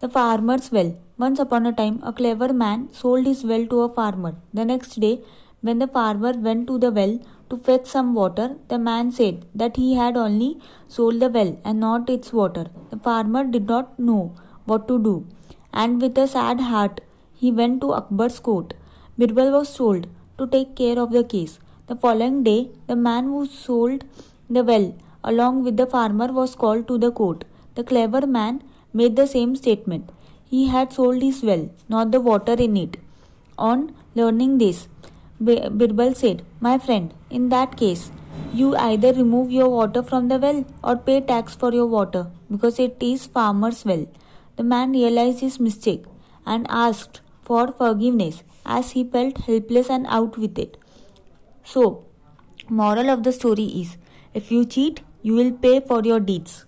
The farmer's well. Once upon a time, a clever man sold his well to a farmer. The next day, when the farmer went to the well to fetch some water, the man said that he had only sold the well and not its water. The farmer did not know what to do, and with a sad heart, he went to Akbar's court. Birbal was told to take care of the case. The following day, the man who sold the well along with the farmer was called to the court. The clever man made the same statement. He had sold his well, not the water in it. On learning this, Birbal said, My friend, in that case, you either remove your water from the well or pay tax for your water because it is farmer's well. The man realized his mistake and asked for forgiveness as he felt helpless and out with it. So, moral of the story is if you cheat, you will pay for your deeds.